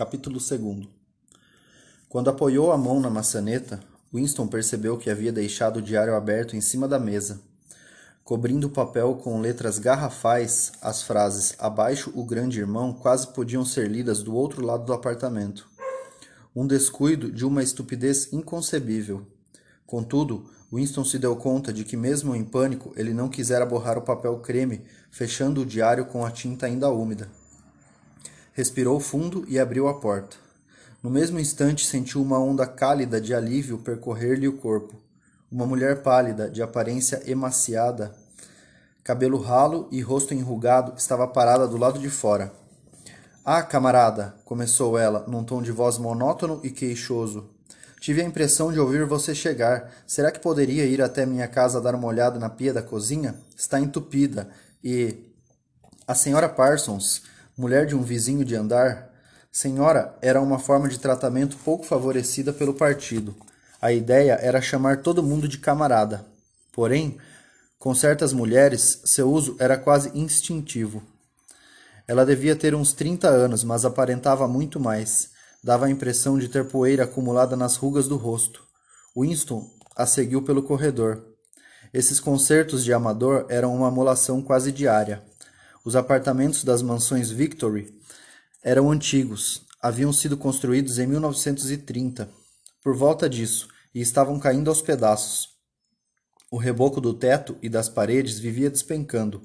Capítulo 2 Quando apoiou a mão na maçaneta, Winston percebeu que havia deixado o diário aberto em cima da mesa. Cobrindo o papel com letras garrafais, as frases abaixo o grande irmão quase podiam ser lidas do outro lado do apartamento. Um descuido de uma estupidez inconcebível. Contudo, Winston se deu conta de que, mesmo em pânico, ele não quisera borrar o papel creme, fechando o diário com a tinta ainda úmida. Respirou fundo e abriu a porta. No mesmo instante, sentiu uma onda cálida de alívio percorrer-lhe o corpo. Uma mulher pálida, de aparência emaciada, cabelo ralo e rosto enrugado, estava parada do lado de fora. Ah, camarada, começou ela, num tom de voz monótono e queixoso. Tive a impressão de ouvir você chegar. Será que poderia ir até minha casa dar uma olhada na pia da cozinha? Está entupida. E. A senhora Parsons, mulher de um vizinho de andar. Senhora era uma forma de tratamento pouco favorecida pelo partido. A ideia era chamar todo mundo de camarada. Porém, com certas mulheres, seu uso era quase instintivo. Ela devia ter uns 30 anos, mas aparentava muito mais. Dava a impressão de ter poeira acumulada nas rugas do rosto. Winston a seguiu pelo corredor. Esses concertos de amador eram uma amolação quase diária. Os apartamentos das mansões Victory eram antigos, haviam sido construídos em 1930, por volta disso, e estavam caindo aos pedaços. O reboco do teto e das paredes vivia despencando.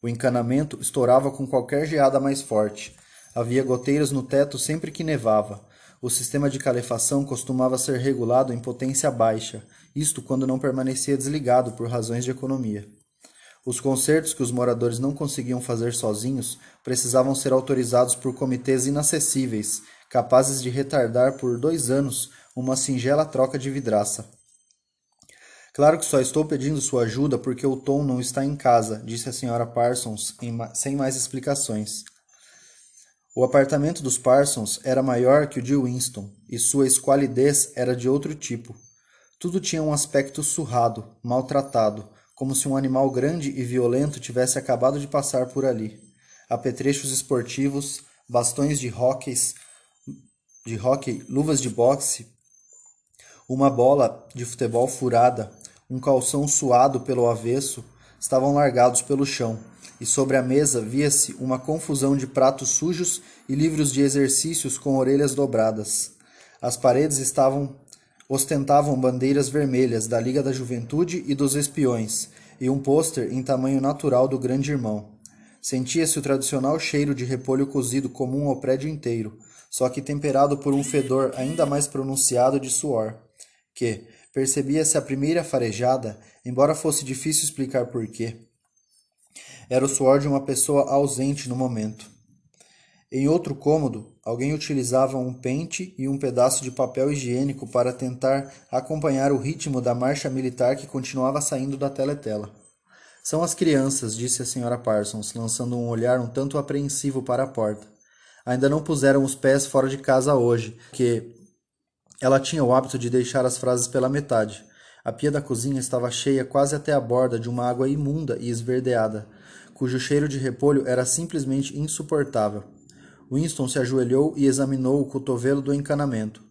O encanamento estourava com qualquer geada mais forte. Havia goteiras no teto sempre que nevava. O sistema de calefação costumava ser regulado em potência baixa, isto quando não permanecia desligado por razões de economia. Os concertos que os moradores não conseguiam fazer sozinhos precisavam ser autorizados por comitês inacessíveis, capazes de retardar por dois anos uma singela troca de vidraça. Claro que só estou pedindo sua ajuda porque o Tom não está em casa, disse a senhora Parsons sem mais explicações. O apartamento dos Parsons era maior que o de Winston, e sua esqualidez era de outro tipo. Tudo tinha um aspecto surrado, maltratado, como se um animal grande e violento tivesse acabado de passar por ali. Apetrechos esportivos, bastões de hóquei, de hóquei, luvas de boxe, uma bola de futebol furada, um calção suado pelo avesso, estavam largados pelo chão e sobre a mesa via-se uma confusão de pratos sujos e livros de exercícios com orelhas dobradas. As paredes estavam ostentavam bandeiras vermelhas da Liga da Juventude e dos Espiões e um pôster em tamanho natural do Grande Irmão. Sentia-se o tradicional cheiro de repolho cozido comum ao prédio inteiro, só que temperado por um fedor ainda mais pronunciado de suor, que percebia-se a primeira farejada, embora fosse difícil explicar porquê. Era o suor de uma pessoa ausente no momento. Em outro cômodo, alguém utilizava um pente e um pedaço de papel higiênico para tentar acompanhar o ritmo da marcha militar que continuava saindo da teletela. São as crianças, disse a senhora Parsons, lançando um olhar um tanto apreensivo para a porta. Ainda não puseram os pés fora de casa hoje, que ela tinha o hábito de deixar as frases pela metade. A pia da cozinha estava cheia quase até a borda de uma água imunda e esverdeada cujo cheiro de repolho era simplesmente insuportável. Winston se ajoelhou e examinou o cotovelo do encanamento.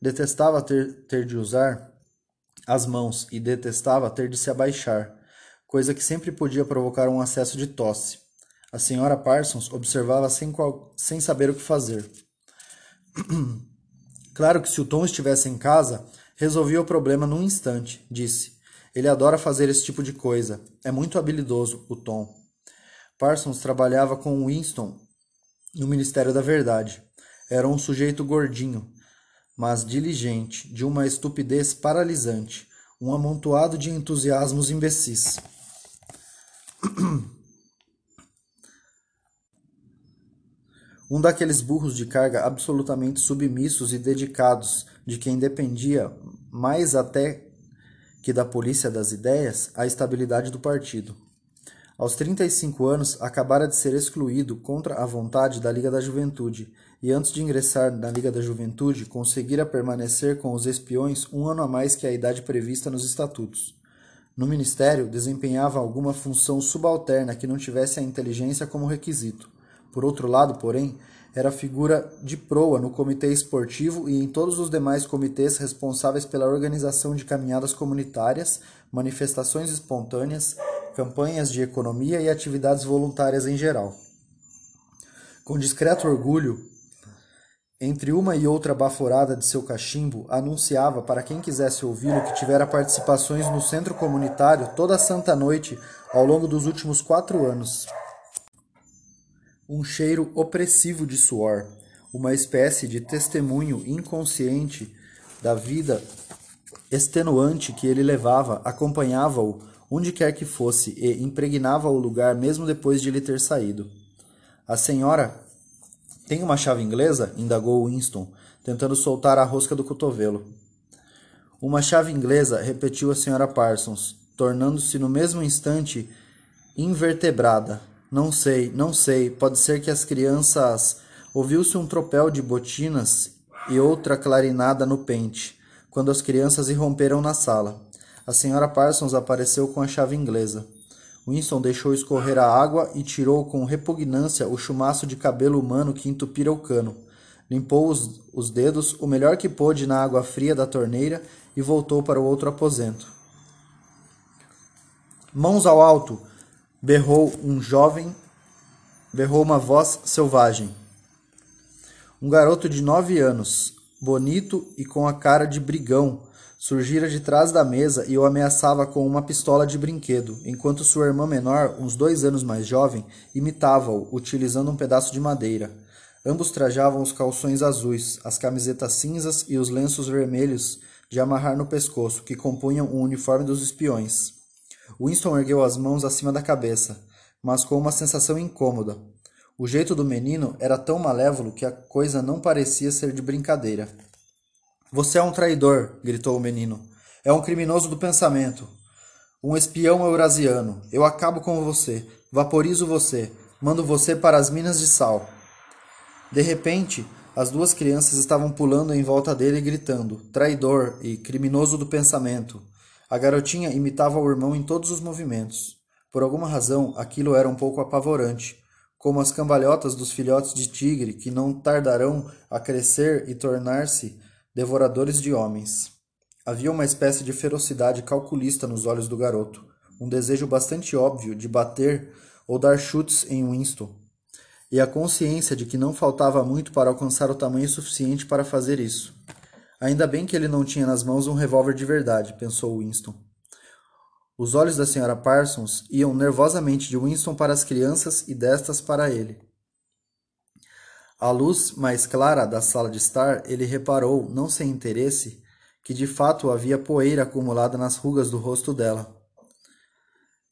Detestava ter, ter de usar as mãos e detestava ter de se abaixar, coisa que sempre podia provocar um acesso de tosse. A senhora Parsons observava sem, qual, sem saber o que fazer. claro que se o Tom estivesse em casa, resolvia o problema num instante, disse. Ele adora fazer esse tipo de coisa. É muito habilidoso, o Tom. Parsons trabalhava com Winston no Ministério da Verdade. Era um sujeito gordinho, mas diligente, de uma estupidez paralisante, um amontoado de entusiasmos imbecis. um daqueles burros de carga absolutamente submissos e dedicados, de quem dependia, mais até que da polícia das ideias, a estabilidade do partido. Aos 35 anos, acabara de ser excluído contra a vontade da Liga da Juventude e antes de ingressar na Liga da Juventude, conseguira permanecer com os espiões um ano a mais que a idade prevista nos estatutos. No ministério, desempenhava alguma função subalterna que não tivesse a inteligência como requisito. Por outro lado, porém, era figura de proa no comitê esportivo e em todos os demais comitês responsáveis pela organização de caminhadas comunitárias, manifestações espontâneas, campanhas de economia e atividades voluntárias em geral. Com discreto orgulho, entre uma e outra baforada de seu cachimbo, anunciava para quem quisesse ouvi-lo que tivera participações no centro comunitário toda santa noite ao longo dos últimos quatro anos. Um cheiro opressivo de suor, uma espécie de testemunho inconsciente da vida extenuante que ele levava, acompanhava-o onde quer que fosse e impregnava o lugar mesmo depois de ele ter saído. A senhora tem uma chave inglesa? indagou Winston, tentando soltar a rosca do cotovelo. Uma chave inglesa, repetiu a senhora Parsons, tornando-se no mesmo instante invertebrada. Não sei, não sei. Pode ser que as crianças. Ouviu-se um tropel de botinas e outra clarinada no pente, quando as crianças irromperam na sala. A senhora Parsons apareceu com a chave inglesa. Winston deixou escorrer a água e tirou com repugnância o chumaço de cabelo humano que entupira o cano. Limpou os, os dedos o melhor que pôde na água fria da torneira e voltou para o outro aposento. Mãos ao alto! berrou um jovem, berrou uma voz selvagem. Um garoto de nove anos, bonito e com a cara de brigão, surgira de trás da mesa e o ameaçava com uma pistola de brinquedo, enquanto sua irmã menor, uns dois anos mais jovem, imitava-o, utilizando um pedaço de madeira. Ambos trajavam os calções azuis, as camisetas cinzas e os lenços vermelhos de amarrar no pescoço, que compunham o uniforme dos espiões. Winston ergueu as mãos acima da cabeça, mas com uma sensação incômoda. O jeito do menino era tão malévolo que a coisa não parecia ser de brincadeira. Você é um traidor, gritou o menino. É um criminoso do pensamento. Um espião eurasiano. Eu acabo com você. Vaporizo você. Mando você para as minas de sal. De repente, as duas crianças estavam pulando em volta dele gritando: traidor e criminoso do pensamento. A garotinha imitava o irmão em todos os movimentos. Por alguma razão, aquilo era um pouco apavorante, como as cambalhotas dos filhotes de tigre que não tardarão a crescer e tornar-se devoradores de homens. Havia uma espécie de ferocidade calculista nos olhos do garoto, um desejo bastante óbvio de bater ou dar chutes em Winston, e a consciência de que não faltava muito para alcançar o tamanho suficiente para fazer isso. Ainda bem que ele não tinha nas mãos um revólver de verdade, pensou Winston. Os olhos da senhora Parsons iam nervosamente de Winston para as crianças e destas para ele. À luz mais clara da sala de estar, ele reparou, não sem interesse, que de fato havia poeira acumulada nas rugas do rosto dela.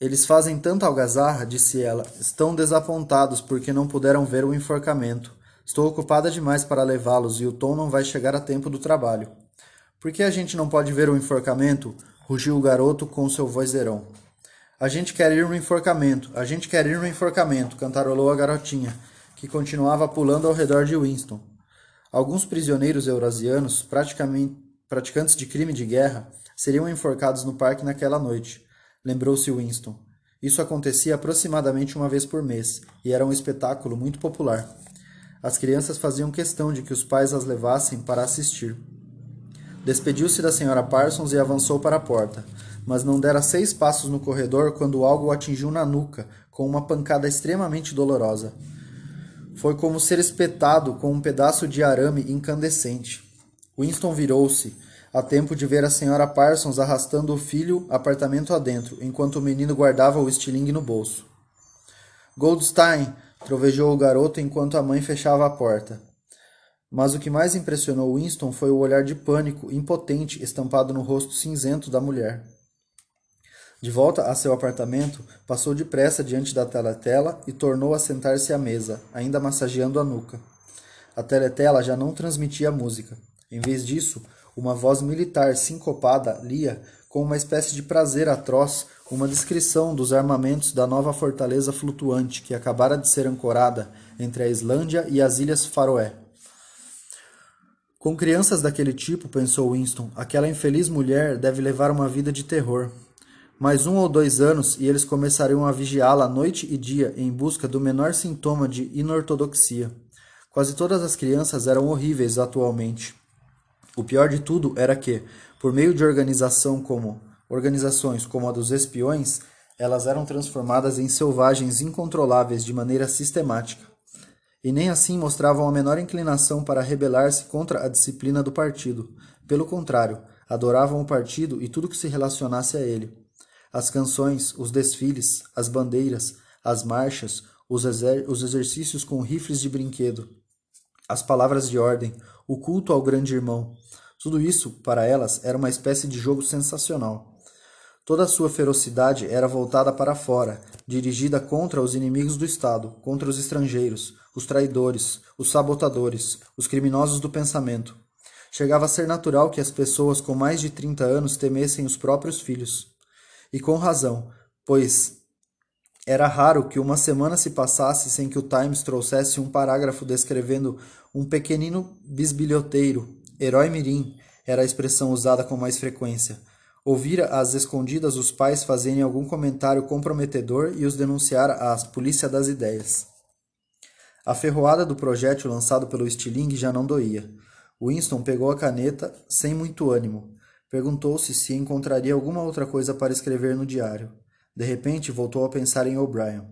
Eles fazem tanta algazarra, disse ela. Estão desapontados porque não puderam ver o enforcamento. Estou ocupada demais para levá-los e o Tom não vai chegar a tempo do trabalho. Por que a gente não pode ver o enforcamento? rugiu o garoto com seu vozeirão. A gente quer ir no enforcamento, a gente quer ir no enforcamento, cantarolou a garotinha que continuava pulando ao redor de Winston. Alguns prisioneiros eurasianos, praticantes de crime de guerra, seriam enforcados no parque naquela noite, lembrou-se Winston. Isso acontecia aproximadamente uma vez por mês e era um espetáculo muito popular. As crianças faziam questão de que os pais as levassem para assistir. Despediu-se da senhora Parsons e avançou para a porta, mas não dera seis passos no corredor quando algo o atingiu na nuca com uma pancada extremamente dolorosa. Foi como ser espetado com um pedaço de arame incandescente. Winston virou-se, a tempo de ver a senhora Parsons arrastando o filho apartamento adentro, enquanto o menino guardava o estilingue no bolso. Goldstein! trovejou o garoto enquanto a mãe fechava a porta. Mas o que mais impressionou Winston foi o olhar de pânico impotente estampado no rosto cinzento da mulher. De volta a seu apartamento, passou depressa diante da teletela e tornou a sentar-se à mesa, ainda massageando a nuca. A teletela já não transmitia música. Em vez disso, uma voz militar sincopada lia, com uma espécie de prazer atroz, uma descrição dos armamentos da nova fortaleza flutuante que acabara de ser ancorada entre a Islândia e as Ilhas Faroé. Com crianças daquele tipo, pensou Winston, aquela infeliz mulher deve levar uma vida de terror. Mais um ou dois anos e eles começariam a vigiá-la noite e dia em busca do menor sintoma de inortodoxia. Quase todas as crianças eram horríveis atualmente. O pior de tudo era que, por meio de organização como organizações como a dos espiões, elas eram transformadas em selvagens incontroláveis de maneira sistemática. E nem assim mostravam a menor inclinação para rebelar-se contra a disciplina do partido. Pelo contrário, adoravam o partido e tudo que se relacionasse a ele. As canções, os desfiles, as bandeiras, as marchas, os, exer os exercícios com rifles de brinquedo, as palavras de ordem, o culto ao grande irmão. Tudo isso, para elas, era uma espécie de jogo sensacional. Toda a sua ferocidade era voltada para fora, dirigida contra os inimigos do Estado, contra os estrangeiros, os traidores, os sabotadores, os criminosos do pensamento. Chegava a ser natural que as pessoas com mais de 30 anos temessem os próprios filhos. E com razão, pois era raro que uma semana se passasse sem que o Times trouxesse um parágrafo descrevendo um pequenino bisbilhoteiro, herói mirim, era a expressão usada com mais frequência. Ouvira às escondidas os pais fazerem algum comentário comprometedor e os denunciar à polícia das ideias. A ferroada do projétil lançado pelo estilingue já não doía. Winston pegou a caneta sem muito ânimo. Perguntou-se se encontraria alguma outra coisa para escrever no diário. De repente, voltou a pensar em O'Brien.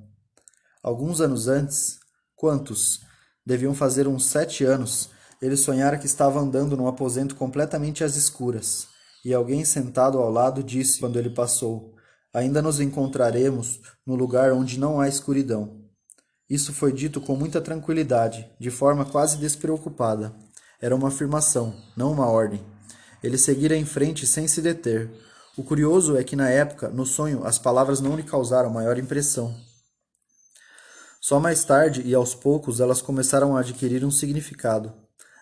Alguns anos antes, quantos? Deviam fazer uns sete anos. Ele sonhara que estava andando num aposento completamente às escuras, e alguém sentado ao lado disse, quando ele passou: Ainda nos encontraremos no lugar onde não há escuridão. Isso foi dito com muita tranquilidade, de forma quase despreocupada. Era uma afirmação, não uma ordem. Ele seguira em frente sem se deter. O curioso é que na época, no sonho, as palavras não lhe causaram maior impressão. Só mais tarde e aos poucos elas começaram a adquirir um significado.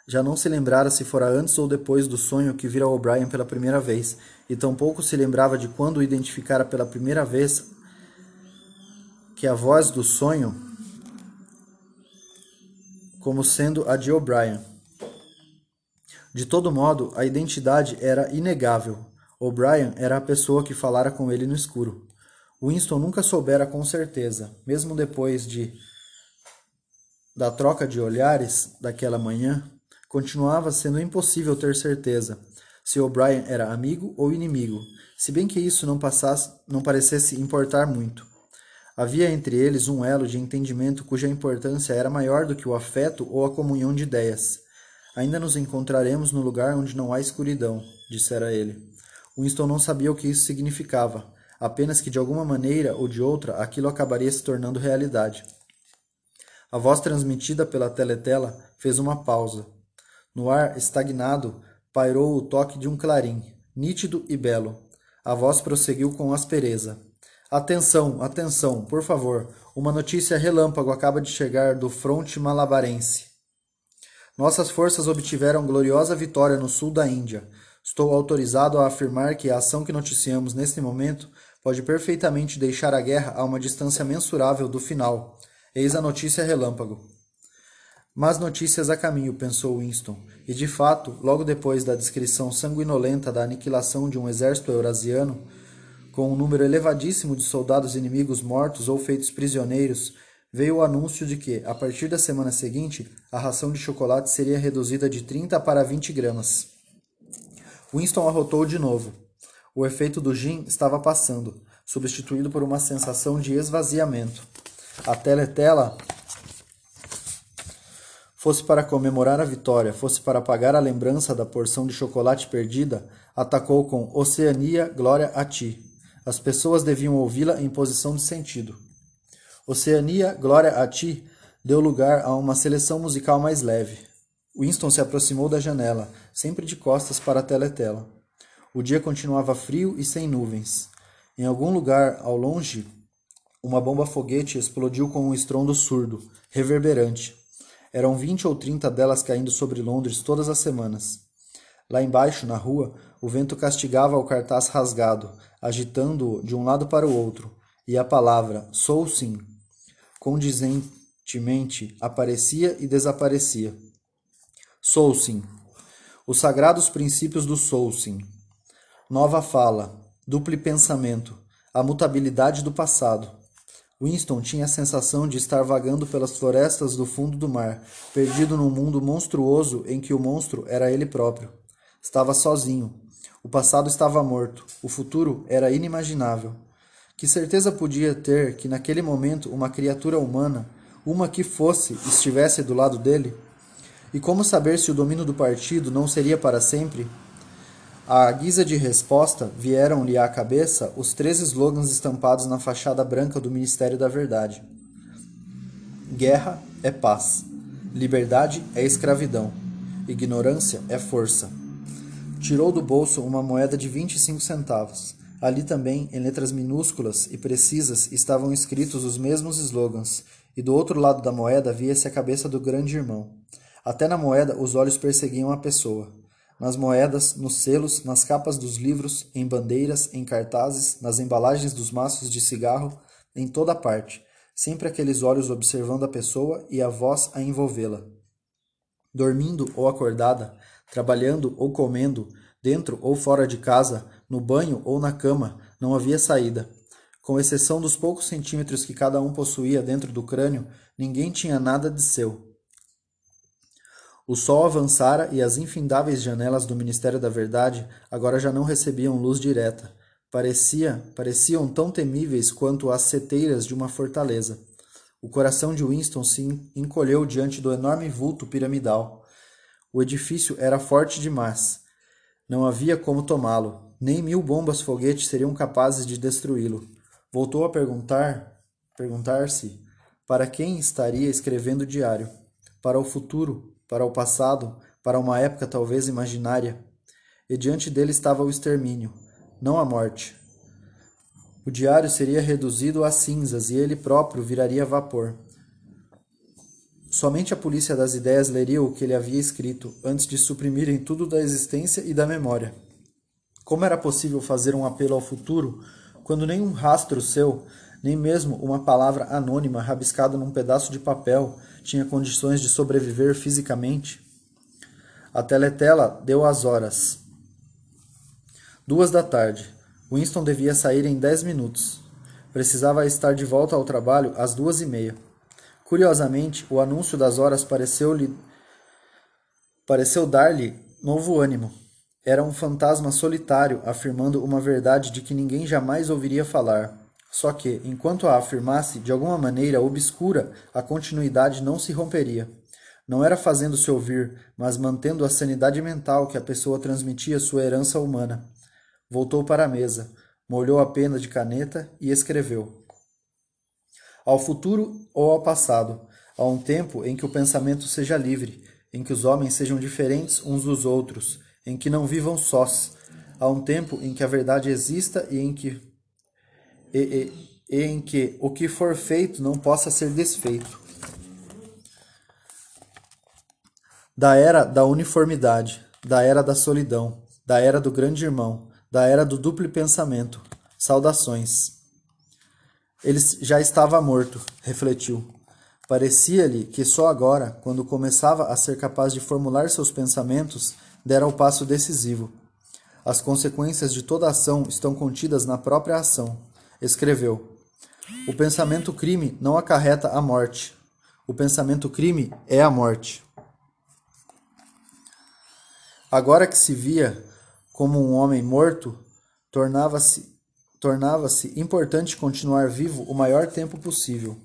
Já não se lembrara se fora antes ou depois do sonho que vira O'Brien pela primeira vez, e tampouco se lembrava de quando o identificara pela primeira vez que a voz do sonho como sendo a de O'Brien. De todo modo, a identidade era inegável. O'Brien era a pessoa que falara com ele no escuro. Winston nunca soubera com certeza, mesmo depois de da troca de olhares daquela manhã, continuava sendo impossível ter certeza se O'Brien era amigo ou inimigo, se bem que isso não passasse, não parecesse importar muito. Havia entre eles um elo de entendimento cuja importância era maior do que o afeto ou a comunhão de ideias. Ainda nos encontraremos no lugar onde não há escuridão, dissera ele. Winston não sabia o que isso significava, apenas que de alguma maneira ou de outra aquilo acabaria se tornando realidade. A voz transmitida pela teletela fez uma pausa. No ar estagnado pairou o toque de um clarim, nítido e belo. A voz prosseguiu com aspereza. Atenção, atenção, por favor. Uma notícia relâmpago acaba de chegar do fronte malabarense. Nossas forças obtiveram gloriosa vitória no sul da Índia. Estou autorizado a afirmar que a ação que noticiamos neste momento pode perfeitamente deixar a guerra a uma distância mensurável do final. Eis a notícia relâmpago. Mas notícias a caminho, pensou Winston, e de fato, logo depois da descrição sanguinolenta da aniquilação de um exército eurasiano, com um número elevadíssimo de soldados inimigos mortos ou feitos prisioneiros, veio o anúncio de que, a partir da semana seguinte, a ração de chocolate seria reduzida de 30 para 20 gramas. Winston arrotou de novo. O efeito do gin estava passando, substituído por uma sensação de esvaziamento. A teletela fosse para comemorar a vitória, fosse para apagar a lembrança da porção de chocolate perdida, atacou com Oceania, glória a ti. As pessoas deviam ouvi-la em posição de sentido. Oceania, glória a ti, deu lugar a uma seleção musical mais leve. Winston se aproximou da janela, sempre de costas para a teletela. O dia continuava frio e sem nuvens. Em algum lugar ao longe, uma bomba foguete explodiu com um estrondo surdo, reverberante. Eram vinte ou trinta delas caindo sobre Londres todas as semanas. Lá embaixo, na rua, o vento castigava o cartaz rasgado, agitando-o de um lado para o outro, e a palavra sou sim, condizentemente aparecia e desaparecia. Sou sim. Os sagrados princípios do sou sim. Nova fala, duplo pensamento, a mutabilidade do passado. Winston tinha a sensação de estar vagando pelas florestas do fundo do mar, perdido num mundo monstruoso em que o monstro era ele próprio. Estava sozinho. O passado estava morto. O futuro era inimaginável. Que certeza podia ter que naquele momento uma criatura humana, uma que fosse, estivesse do lado dele? E como saber se o domínio do partido não seria para sempre? À guisa de resposta, vieram-lhe à cabeça os três slogans estampados na fachada branca do Ministério da Verdade: Guerra é paz, liberdade é escravidão, ignorância é força. Tirou do bolso uma moeda de 25 centavos. Ali também, em letras minúsculas e precisas, estavam escritos os mesmos slogans, e do outro lado da moeda via-se a cabeça do grande irmão. Até na moeda os olhos perseguiam a pessoa nas moedas, nos selos, nas capas dos livros, em bandeiras, em cartazes, nas embalagens dos maços de cigarro, em toda parte, sempre aqueles olhos observando a pessoa e a voz a envolvê-la. Dormindo ou acordada, trabalhando ou comendo, dentro ou fora de casa, no banho ou na cama, não havia saída. Com exceção dos poucos centímetros que cada um possuía dentro do crânio, ninguém tinha nada de seu. O sol avançara e as infindáveis janelas do Ministério da Verdade agora já não recebiam luz direta. Parecia, pareciam tão temíveis quanto as seteiras de uma fortaleza. O coração de Winston se encolheu diante do enorme vulto piramidal. O edifício era forte demais. Não havia como tomá-lo. Nem mil bombas foguetes seriam capazes de destruí-lo. Voltou a perguntar, perguntar-se, para quem estaria escrevendo o diário? Para o futuro, para o passado, para uma época talvez imaginária, e diante dele estava o extermínio, não a morte. O diário seria reduzido a cinzas e ele próprio viraria vapor. Somente a polícia das ideias leria o que ele havia escrito, antes de suprimirem tudo da existência e da memória. Como era possível fazer um apelo ao futuro quando nenhum rastro seu, nem mesmo uma palavra anônima rabiscada num pedaço de papel, tinha condições de sobreviver fisicamente? A teletela deu as horas. Duas da tarde. Winston devia sair em dez minutos. Precisava estar de volta ao trabalho às duas e meia. Curiosamente, o anúncio das horas pareceu-lhe pareceu dar-lhe novo ânimo. Era um fantasma solitário afirmando uma verdade de que ninguém jamais ouviria falar. Só que, enquanto a afirmasse, de alguma maneira obscura, a continuidade não se romperia. Não era fazendo-se ouvir, mas mantendo a sanidade mental que a pessoa transmitia sua herança humana. Voltou para a mesa, molhou a pena de caneta e escreveu. Ao futuro ou ao passado, a um tempo em que o pensamento seja livre, em que os homens sejam diferentes uns dos outros, em que não vivam sós, a um tempo em que a verdade exista e em que e, e, e em que o que for feito não possa ser desfeito. Da era da uniformidade, da era da solidão, da era do grande irmão, da era do duplo pensamento. Saudações. Ele já estava morto, refletiu. Parecia-lhe que só agora, quando começava a ser capaz de formular seus pensamentos, dera o passo decisivo. As consequências de toda ação estão contidas na própria ação escreveu: O pensamento crime não acarreta a morte. O pensamento crime é a morte. Agora que se via como um homem morto, tornava-se tornava-se importante continuar vivo o maior tempo possível.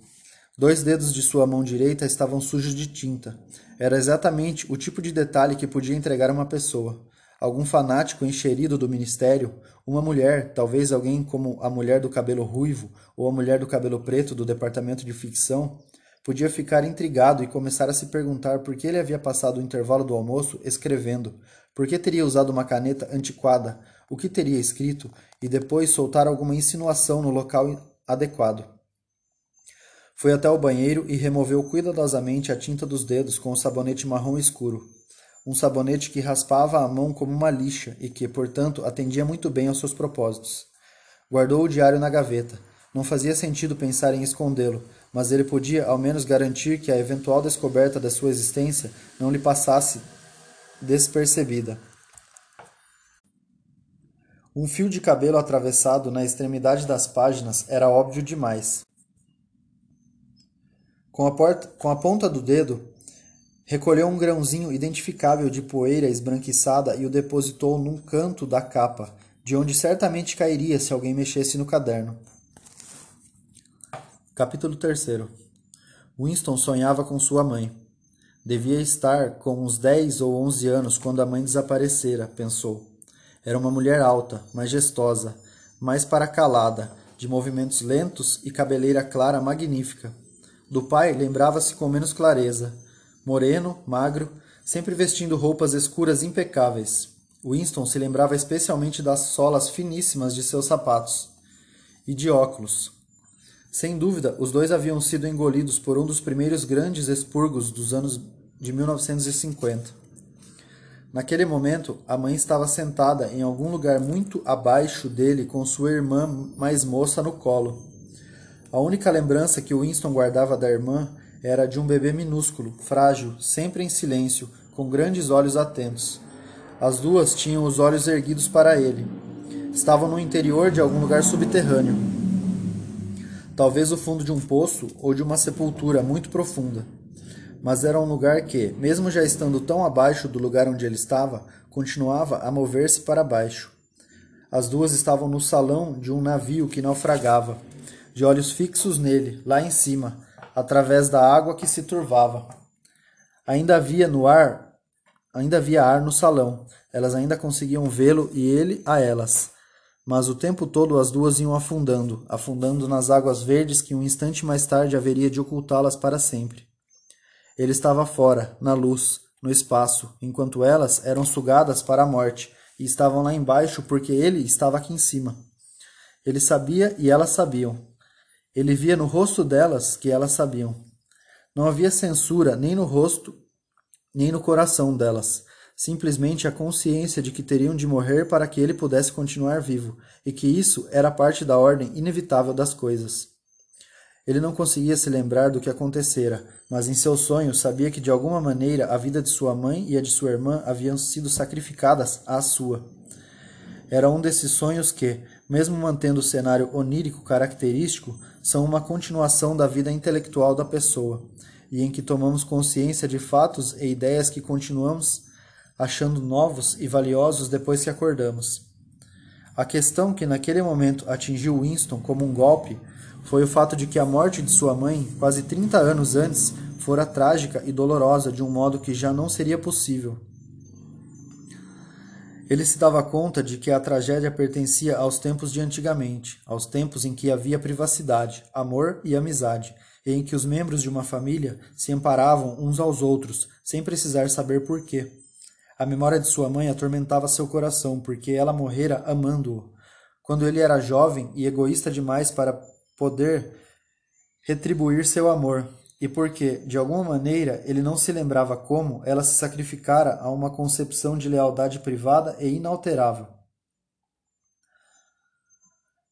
Dois dedos de sua mão direita estavam sujos de tinta. Era exatamente o tipo de detalhe que podia entregar uma pessoa. Algum fanático encherido do ministério, uma mulher, talvez alguém como a mulher do cabelo ruivo ou a mulher do cabelo preto do departamento de ficção, podia ficar intrigado e começar a se perguntar por que ele havia passado o intervalo do almoço escrevendo, por que teria usado uma caneta antiquada, o que teria escrito, e depois soltar alguma insinuação no local adequado. Foi até o banheiro e removeu cuidadosamente a tinta dos dedos com o sabonete marrom escuro um sabonete que raspava a mão como uma lixa e que, portanto, atendia muito bem aos seus propósitos. Guardou o diário na gaveta. Não fazia sentido pensar em escondê-lo, mas ele podia ao menos garantir que a eventual descoberta da sua existência não lhe passasse despercebida. Um fio de cabelo atravessado na extremidade das páginas era óbvio demais. Com a, porta, com a ponta do dedo, recolheu um grãozinho identificável de poeira esbranquiçada e o depositou num canto da capa, de onde certamente cairia se alguém mexesse no caderno. Capítulo 3 Winston sonhava com sua mãe. Devia estar com uns 10 ou 11 anos quando a mãe desaparecera, pensou. Era uma mulher alta, majestosa, mais para calada, de movimentos lentos e cabeleira clara magnífica. Do pai lembrava-se com menos clareza. Moreno, magro, sempre vestindo roupas escuras impecáveis. Winston se lembrava especialmente das solas finíssimas de seus sapatos e de óculos, sem dúvida, os dois haviam sido engolidos por um dos primeiros grandes expurgos dos anos de 1950. Naquele momento, a mãe estava sentada em algum lugar muito abaixo dele com sua irmã mais moça no colo. A única lembrança que Winston guardava da irmã era de um bebê minúsculo, frágil, sempre em silêncio, com grandes olhos atentos. As duas tinham os olhos erguidos para ele. Estavam no interior de algum lugar subterrâneo talvez o fundo de um poço ou de uma sepultura muito profunda. Mas era um lugar que, mesmo já estando tão abaixo do lugar onde ele estava, continuava a mover-se para baixo. As duas estavam no salão de um navio que naufragava, de olhos fixos nele, lá em cima, através da água que se turvava. Ainda havia no ar, ainda havia ar no salão. Elas ainda conseguiam vê-lo e ele a elas. Mas o tempo todo as duas iam afundando, afundando nas águas verdes que um instante mais tarde haveria de ocultá-las para sempre. Ele estava fora, na luz, no espaço, enquanto elas eram sugadas para a morte e estavam lá embaixo porque ele estava aqui em cima. Ele sabia e elas sabiam. Ele via no rosto delas que elas sabiam. Não havia censura nem no rosto, nem no coração delas simplesmente a consciência de que teriam de morrer para que ele pudesse continuar vivo, e que isso era parte da ordem inevitável das coisas. Ele não conseguia se lembrar do que acontecera, mas em seus sonhos sabia que de alguma maneira a vida de sua mãe e a de sua irmã haviam sido sacrificadas à sua. Era um desses sonhos que, mesmo mantendo o cenário onírico característico, são uma continuação da vida intelectual da pessoa, e em que tomamos consciência de fatos e ideias que continuamos achando novos e valiosos depois que acordamos. A questão que naquele momento atingiu Winston como um golpe foi o fato de que a morte de sua mãe, quase 30 anos antes, fora trágica e dolorosa de um modo que já não seria possível. Ele se dava conta de que a tragédia pertencia aos tempos de antigamente, aos tempos em que havia privacidade, amor e amizade, e em que os membros de uma família se amparavam uns aos outros, sem precisar saber por quê. A memória de sua mãe atormentava seu coração, porque ela morrera amando-o, quando ele era jovem e egoísta demais para poder retribuir seu amor, e porque, de alguma maneira, ele não se lembrava como ela se sacrificara a uma concepção de lealdade privada e inalterável.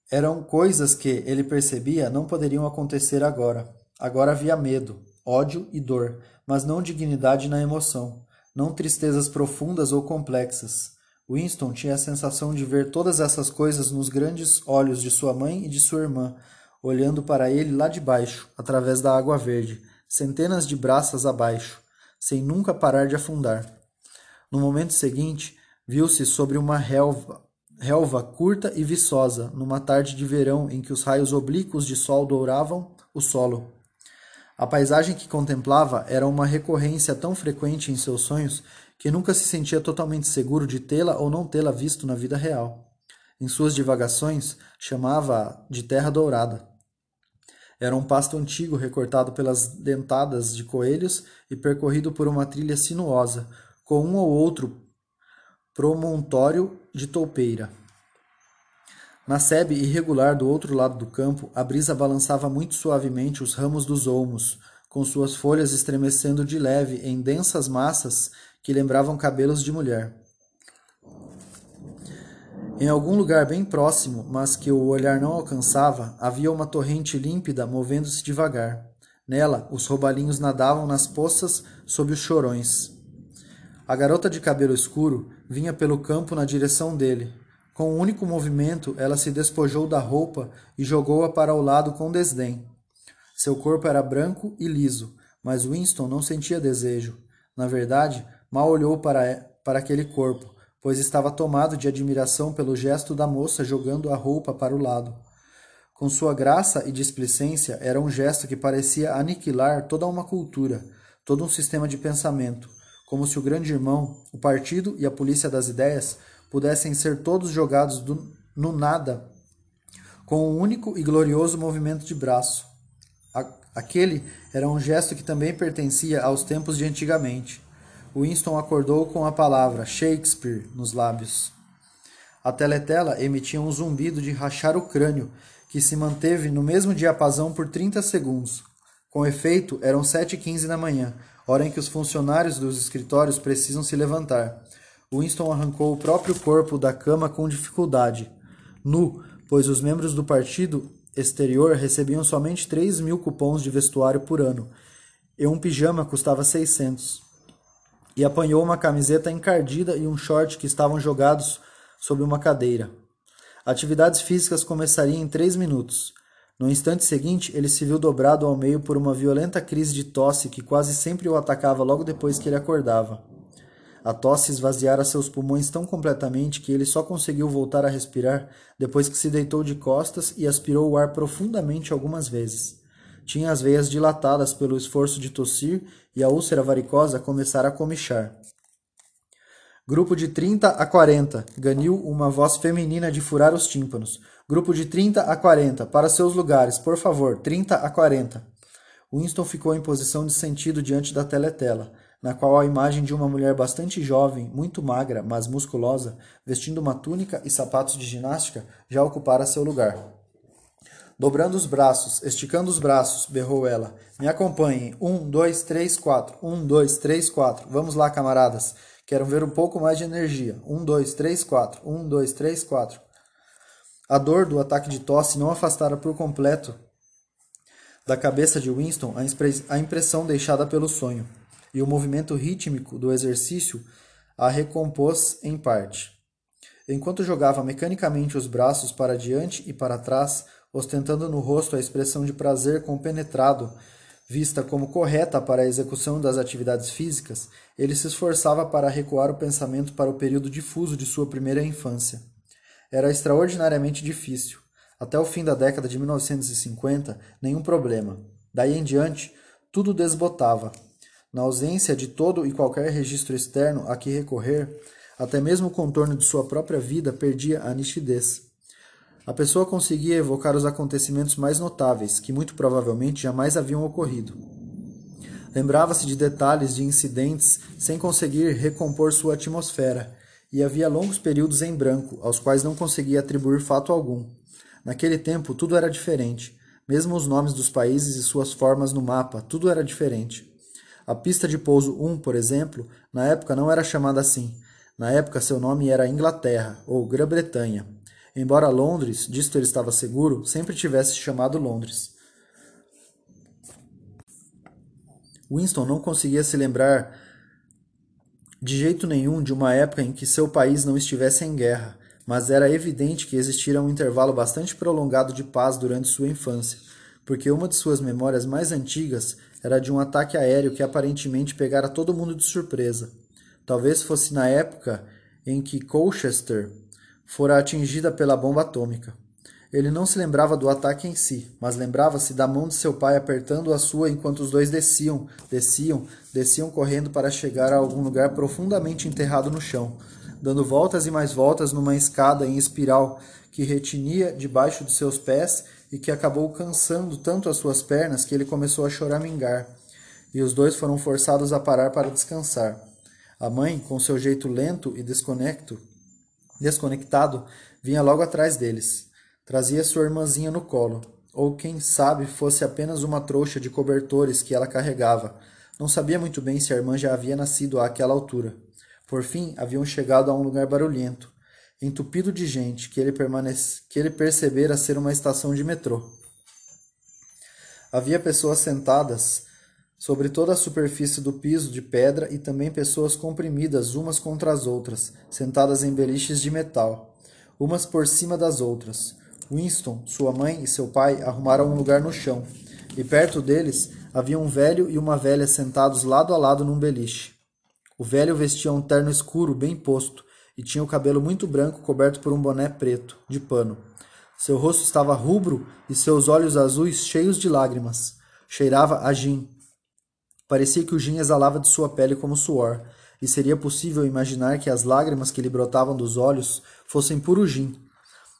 Eram coisas que, ele percebia, não poderiam acontecer agora. Agora havia medo, ódio e dor, mas não dignidade na emoção não tristezas profundas ou complexas. Winston tinha a sensação de ver todas essas coisas nos grandes olhos de sua mãe e de sua irmã, olhando para ele lá de baixo, através da água verde, centenas de braças abaixo, sem nunca parar de afundar. No momento seguinte, viu-se sobre uma relva, relva curta e viçosa, numa tarde de verão em que os raios oblíquos de sol douravam o solo. A paisagem que contemplava era uma recorrência tão frequente em seus sonhos que nunca se sentia totalmente seguro de tê-la ou não tê-la visto na vida real. Em suas divagações, chamava-a de Terra Dourada. Era um pasto antigo recortado pelas dentadas de coelhos e percorrido por uma trilha sinuosa, com um ou outro promontório de toupeira. Na sebe irregular do outro lado do campo, a brisa balançava muito suavemente os ramos dos olmos, com suas folhas estremecendo de leve em densas massas que lembravam cabelos de mulher. Em algum lugar bem próximo, mas que o olhar não alcançava, havia uma torrente límpida movendo-se devagar. Nela, os roubalinhos nadavam nas poças sob os chorões. A garota de cabelo escuro vinha pelo campo na direção dele, com um único movimento, ela se despojou da roupa e jogou-a para o lado com desdém. Seu corpo era branco e liso, mas Winston não sentia desejo. Na verdade, mal olhou para, para aquele corpo, pois estava tomado de admiração pelo gesto da moça jogando a roupa para o lado. Com sua graça e displicência, era um gesto que parecia aniquilar toda uma cultura, todo um sistema de pensamento, como se o grande irmão, o partido e a polícia das ideias pudessem ser todos jogados do, no nada com um único e glorioso movimento de braço. Aquele era um gesto que também pertencia aos tempos de antigamente. Winston acordou com a palavra Shakespeare nos lábios. A teletela emitia um zumbido de rachar o crânio, que se manteve no mesmo diapasão por 30 segundos. Com efeito, eram 7h15 da manhã, hora em que os funcionários dos escritórios precisam se levantar. Winston arrancou o próprio corpo da cama com dificuldade. Nu, pois os membros do partido exterior recebiam somente 3 mil cupons de vestuário por ano, e um pijama custava 600. E apanhou uma camiseta encardida e um short que estavam jogados sobre uma cadeira. Atividades físicas começariam em três minutos. No instante seguinte, ele se viu dobrado ao meio por uma violenta crise de tosse que quase sempre o atacava logo depois que ele acordava. A tosse esvaziara seus pulmões tão completamente que ele só conseguiu voltar a respirar depois que se deitou de costas e aspirou o ar profundamente algumas vezes. Tinha as veias dilatadas pelo esforço de tossir e a úlcera varicosa começara a comichar. Grupo de 30 a 40, ganhou uma voz feminina de furar os tímpanos. Grupo de 30 a 40, para seus lugares, por favor, 30 a 40. Winston ficou em posição de sentido diante da teletela na qual a imagem de uma mulher bastante jovem, muito magra, mas musculosa, vestindo uma túnica e sapatos de ginástica, já ocupara seu lugar. Dobrando os braços, esticando os braços, berrou ela. Me acompanhem. Um, dois, três, quatro. Um, dois, três, quatro. Vamos lá, camaradas. Quero ver um pouco mais de energia. Um, dois, três, quatro. Um, dois, três, quatro. A dor do ataque de tosse não afastara por completo da cabeça de Winston a impressão deixada pelo sonho e o movimento rítmico do exercício a recompôs em parte. Enquanto jogava mecanicamente os braços para diante e para trás, ostentando no rosto a expressão de prazer compenetrado, vista como correta para a execução das atividades físicas, ele se esforçava para recuar o pensamento para o período difuso de sua primeira infância. Era extraordinariamente difícil. Até o fim da década de 1950, nenhum problema. Daí em diante, tudo desbotava, na ausência de todo e qualquer registro externo a que recorrer, até mesmo o contorno de sua própria vida perdia a nitidez. A pessoa conseguia evocar os acontecimentos mais notáveis, que muito provavelmente jamais haviam ocorrido. Lembrava-se de detalhes de incidentes sem conseguir recompor sua atmosfera, e havia longos períodos em branco, aos quais não conseguia atribuir fato algum. Naquele tempo tudo era diferente, mesmo os nomes dos países e suas formas no mapa, tudo era diferente. A pista de pouso 1, por exemplo, na época não era chamada assim. Na época seu nome era Inglaterra ou Grã-Bretanha. Embora Londres, disto ele estava seguro, sempre tivesse chamado Londres. Winston não conseguia se lembrar de jeito nenhum de uma época em que seu país não estivesse em guerra, mas era evidente que existira um intervalo bastante prolongado de paz durante sua infância, porque uma de suas memórias mais antigas era de um ataque aéreo que aparentemente pegara todo mundo de surpresa. Talvez fosse na época em que Colchester fora atingida pela bomba atômica. Ele não se lembrava do ataque em si, mas lembrava-se da mão de seu pai apertando a sua enquanto os dois desciam, desciam, desciam correndo para chegar a algum lugar profundamente enterrado no chão, dando voltas e mais voltas numa escada em espiral que retinia debaixo de seus pés e que acabou cansando tanto as suas pernas que ele começou a choramingar, e os dois foram forçados a parar para descansar. A mãe, com seu jeito lento e desconecto, desconectado, vinha logo atrás deles. Trazia sua irmãzinha no colo, ou quem sabe fosse apenas uma trouxa de cobertores que ela carregava. Não sabia muito bem se a irmã já havia nascido àquela altura. Por fim, haviam chegado a um lugar barulhento, entupido de gente, que ele, permanece, que ele percebera ser uma estação de metrô. Havia pessoas sentadas sobre toda a superfície do piso de pedra e também pessoas comprimidas umas contra as outras, sentadas em beliches de metal, umas por cima das outras. Winston, sua mãe e seu pai arrumaram um lugar no chão, e perto deles havia um velho e uma velha sentados lado a lado num beliche. O velho vestia um terno escuro bem posto e tinha o cabelo muito branco coberto por um boné preto, de pano. Seu rosto estava rubro e seus olhos azuis cheios de lágrimas. Cheirava a gin. Parecia que o gin exalava de sua pele como suor, e seria possível imaginar que as lágrimas que lhe brotavam dos olhos fossem puro gin.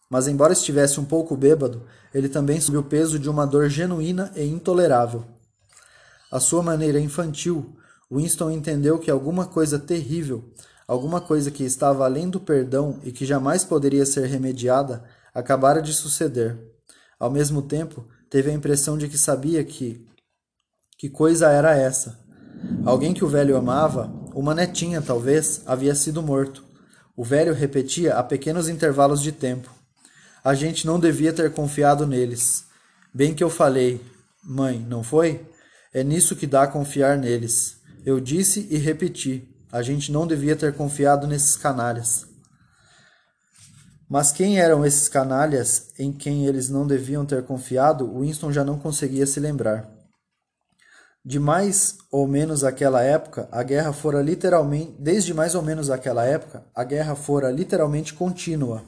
Mas, embora estivesse um pouco bêbado, ele também sob o peso de uma dor genuína e intolerável. À sua maneira infantil, Winston entendeu que alguma coisa terrível, alguma coisa que estava além do perdão e que jamais poderia ser remediada, acabara de suceder. Ao mesmo tempo, teve a impressão de que sabia que. Que coisa era essa? Alguém que o velho amava, uma netinha talvez, havia sido morto. O velho repetia a pequenos intervalos de tempo. A gente não devia ter confiado neles. Bem que eu falei, mãe, não foi? É nisso que dá confiar neles. Eu disse e repeti. A gente não devia ter confiado nesses canalhas. Mas quem eram esses canalhas em quem eles não deviam ter confiado, Winston já não conseguia se lembrar. De mais ou menos aquela época, a guerra fora literalmente, desde mais ou menos aquela época, a guerra fora literalmente contínua.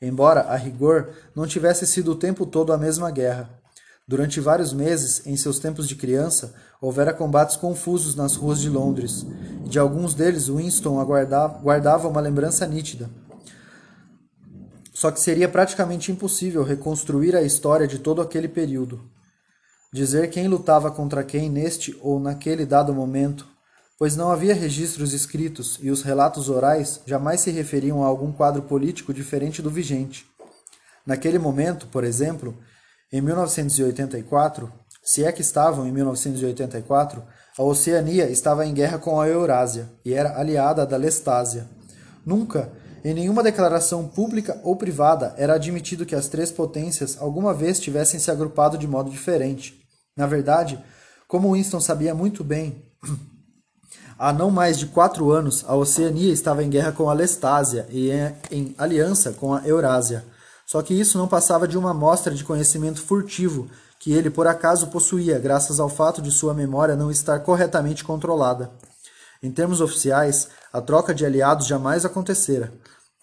Embora a rigor não tivesse sido o tempo todo a mesma guerra. Durante vários meses, em seus tempos de criança, houvera combates confusos nas ruas de Londres, de alguns deles Winston guardava uma lembrança nítida. Só que seria praticamente impossível reconstruir a história de todo aquele período. Dizer quem lutava contra quem neste ou naquele dado momento, pois não havia registros escritos e os relatos orais jamais se referiam a algum quadro político diferente do vigente. Naquele momento, por exemplo, em 1984, se é que estavam em 1984, a Oceania estava em guerra com a Eurásia e era aliada da Lestásia. Nunca em nenhuma declaração pública ou privada era admitido que as três potências alguma vez tivessem se agrupado de modo diferente. Na verdade, como Winston sabia muito bem, há não mais de quatro anos a Oceania estava em guerra com a Lestásia e em aliança com a Eurásia. Só que isso não passava de uma amostra de conhecimento furtivo que ele por acaso possuía, graças ao fato de sua memória não estar corretamente controlada. Em termos oficiais, a troca de aliados jamais acontecera.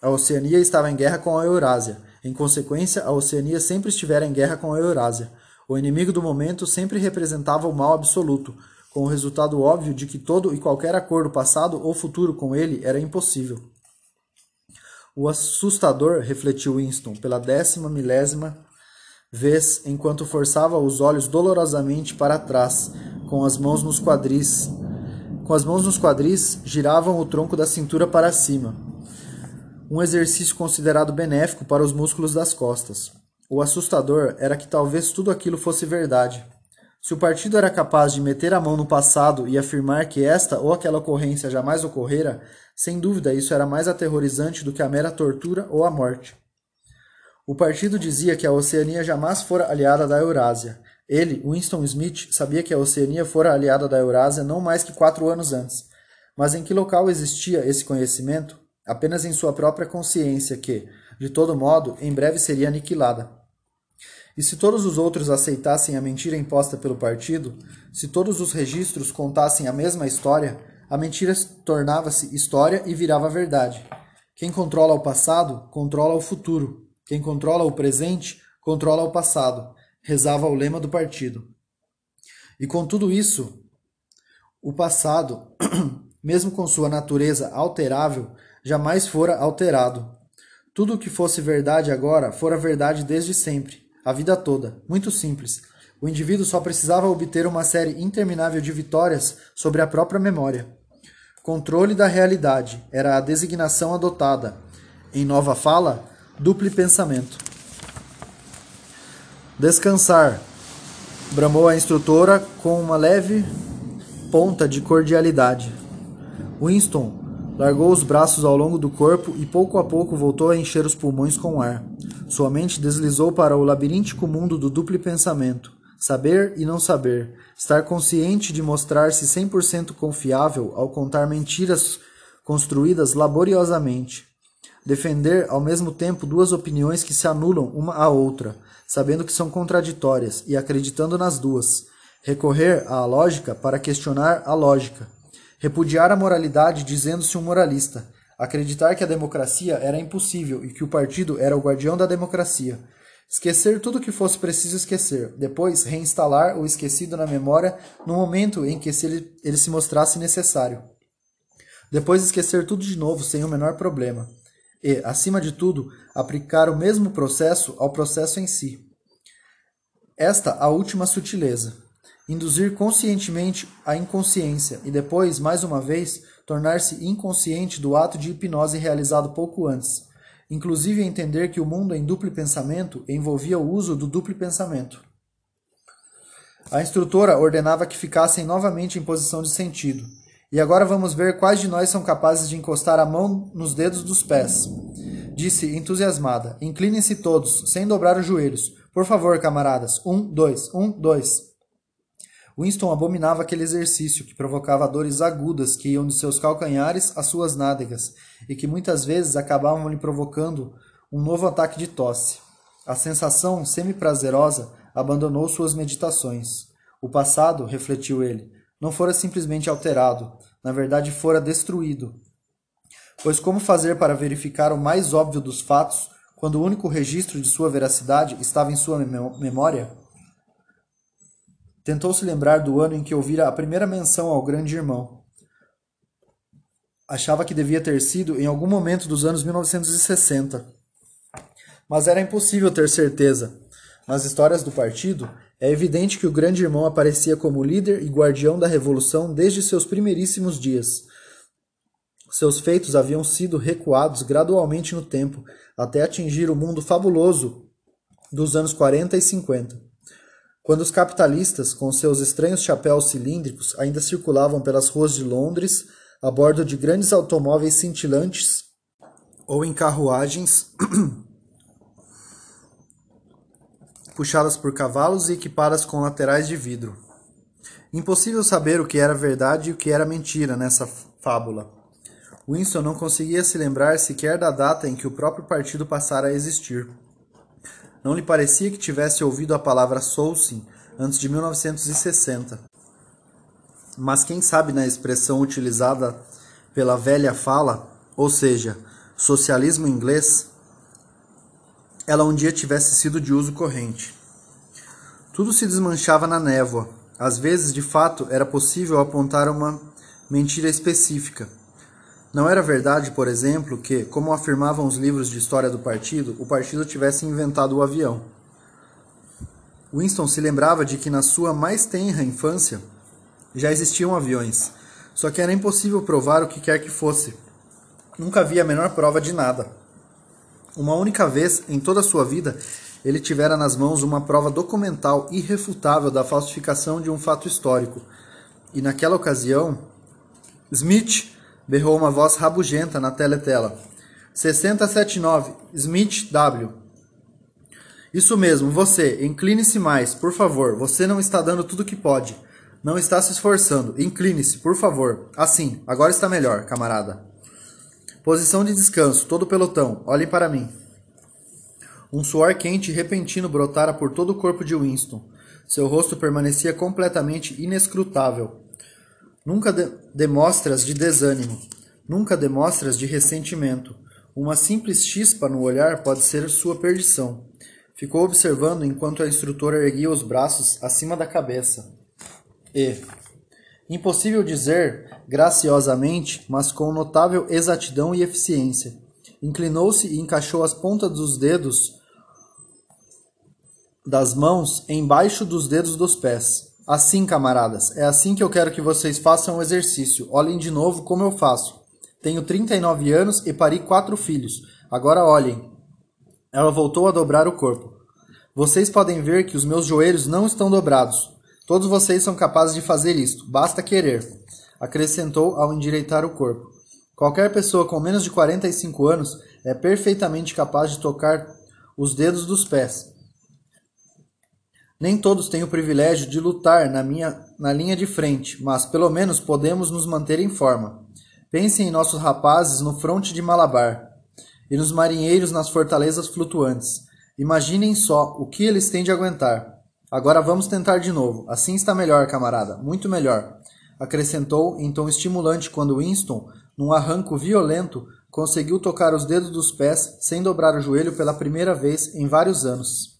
A Oceania estava em guerra com a Eurásia. Em consequência, a Oceania sempre estivera em guerra com a Eurásia. O inimigo do momento sempre representava o mal absoluto, com o resultado óbvio de que todo e qualquer acordo passado ou futuro com ele era impossível. O assustador, refletiu Winston, pela décima milésima vez, enquanto forçava os olhos dolorosamente para trás, com as mãos nos quadris. Com as mãos nos quadris, giravam o tronco da cintura para cima um exercício considerado benéfico para os músculos das costas. O assustador era que talvez tudo aquilo fosse verdade. Se o partido era capaz de meter a mão no passado e afirmar que esta ou aquela ocorrência jamais ocorrera, sem dúvida isso era mais aterrorizante do que a mera tortura ou a morte. O partido dizia que a Oceania jamais fora aliada da Eurásia. Ele, Winston Smith, sabia que a Oceania fora aliada da Eurásia não mais que quatro anos antes. Mas em que local existia esse conhecimento? apenas em sua própria consciência que, de todo modo, em breve seria aniquilada. E se todos os outros aceitassem a mentira imposta pelo partido, se todos os registros contassem a mesma história, a mentira tornava-se história e virava verdade. Quem controla o passado, controla o futuro. Quem controla o presente, controla o passado, rezava o lema do partido. E com tudo isso, o passado, mesmo com sua natureza alterável, jamais fora alterado. Tudo o que fosse verdade agora fora verdade desde sempre, a vida toda. Muito simples. O indivíduo só precisava obter uma série interminável de vitórias sobre a própria memória. Controle da realidade era a designação adotada. Em nova fala, duplo pensamento. Descansar, bramou a instrutora com uma leve ponta de cordialidade. Winston Largou os braços ao longo do corpo e pouco a pouco voltou a encher os pulmões com ar. Sua mente deslizou para o labiríntico mundo do duplo pensamento. Saber e não saber. Estar consciente de mostrar-se 100% confiável ao contar mentiras construídas laboriosamente. defender ao mesmo tempo duas opiniões que se anulam uma à outra, sabendo que são contraditórias e acreditando nas duas, recorrer à lógica para questionar a lógica, repudiar a moralidade dizendo-se um moralista, acreditar que a democracia era impossível e que o partido era o guardião da democracia, esquecer tudo o que fosse preciso esquecer, depois reinstalar o esquecido na memória no momento em que ele, ele se mostrasse necessário. Depois esquecer tudo de novo sem o menor problema. E, acima de tudo, aplicar o mesmo processo ao processo em si. Esta a última sutileza. Induzir conscientemente a inconsciência e depois, mais uma vez, tornar-se inconsciente do ato de hipnose realizado pouco antes, inclusive entender que o mundo em duplo pensamento envolvia o uso do duplo pensamento. A instrutora ordenava que ficassem novamente em posição de sentido. E agora vamos ver quais de nós são capazes de encostar a mão nos dedos dos pés. Disse entusiasmada: Inclinem-se todos, sem dobrar os joelhos. Por favor, camaradas. Um, dois, um, dois. Winston abominava aquele exercício que provocava dores agudas que iam de seus calcanhares às suas nádegas e que muitas vezes acabavam lhe provocando um novo ataque de tosse. A sensação semi-prazerosa abandonou suas meditações. O passado, refletiu ele, não fora simplesmente alterado, na verdade fora destruído. Pois como fazer para verificar o mais óbvio dos fatos quando o único registro de sua veracidade estava em sua memória? Tentou se lembrar do ano em que ouvira a primeira menção ao grande irmão. Achava que devia ter sido em algum momento dos anos 1960. Mas era impossível ter certeza. Nas histórias do partido, é evidente que o grande irmão aparecia como líder e guardião da revolução desde seus primeiríssimos dias. Seus feitos haviam sido recuados gradualmente no tempo, até atingir o mundo fabuloso dos anos 40 e 50. Quando os capitalistas, com seus estranhos chapéus cilíndricos, ainda circulavam pelas ruas de Londres a bordo de grandes automóveis cintilantes ou em carruagens puxadas por cavalos e equipadas com laterais de vidro. Impossível saber o que era verdade e o que era mentira nessa fábula. Winston não conseguia se lembrar sequer da data em que o próprio partido passara a existir. Não lhe parecia que tivesse ouvido a palavra Solsim antes de 1960. Mas quem sabe na expressão utilizada pela velha fala, ou seja, socialismo inglês, ela um dia tivesse sido de uso corrente. Tudo se desmanchava na névoa. Às vezes, de fato, era possível apontar uma mentira específica não era verdade, por exemplo, que, como afirmavam os livros de história do partido, o partido tivesse inventado o avião. Winston se lembrava de que na sua mais tenra infância já existiam aviões, só que era impossível provar o que quer que fosse. Nunca havia a menor prova de nada. Uma única vez em toda a sua vida, ele tivera nas mãos uma prova documental irrefutável da falsificação de um fato histórico. E naquela ocasião, Smith berrou uma voz rabugenta na teletela. 6079, Smith W. Isso mesmo, você, incline-se mais, por favor. Você não está dando tudo que pode. Não está se esforçando. Incline-se, por favor. Assim, agora está melhor, camarada. Posição de descanso, todo pelotão. Olhem para mim. Um suor quente e repentino brotara por todo o corpo de Winston. Seu rosto permanecia completamente inescrutável. Nunca de demonstras de desânimo, nunca demonstras de ressentimento. Uma simples chispa no olhar pode ser sua perdição. Ficou observando enquanto a instrutora erguia os braços acima da cabeça. E, impossível dizer graciosamente, mas com notável exatidão e eficiência, inclinou-se e encaixou as pontas dos dedos das mãos embaixo dos dedos dos pés. Assim, camaradas, é assim que eu quero que vocês façam o exercício. Olhem de novo como eu faço. Tenho 39 anos e pari quatro filhos. Agora olhem. Ela voltou a dobrar o corpo. Vocês podem ver que os meus joelhos não estão dobrados. Todos vocês são capazes de fazer isto, basta querer. Acrescentou ao endireitar o corpo. Qualquer pessoa com menos de 45 anos é perfeitamente capaz de tocar os dedos dos pés. Nem todos têm o privilégio de lutar na, minha, na linha de frente, mas pelo menos podemos nos manter em forma. Pensem em nossos rapazes no fronte de Malabar. e nos marinheiros nas fortalezas flutuantes. Imaginem só o que eles têm de aguentar. Agora vamos tentar de novo. Assim está melhor, camarada, muito melhor. Acrescentou em tom estimulante quando Winston, num arranco violento, conseguiu tocar os dedos dos pés sem dobrar o joelho pela primeira vez em vários anos.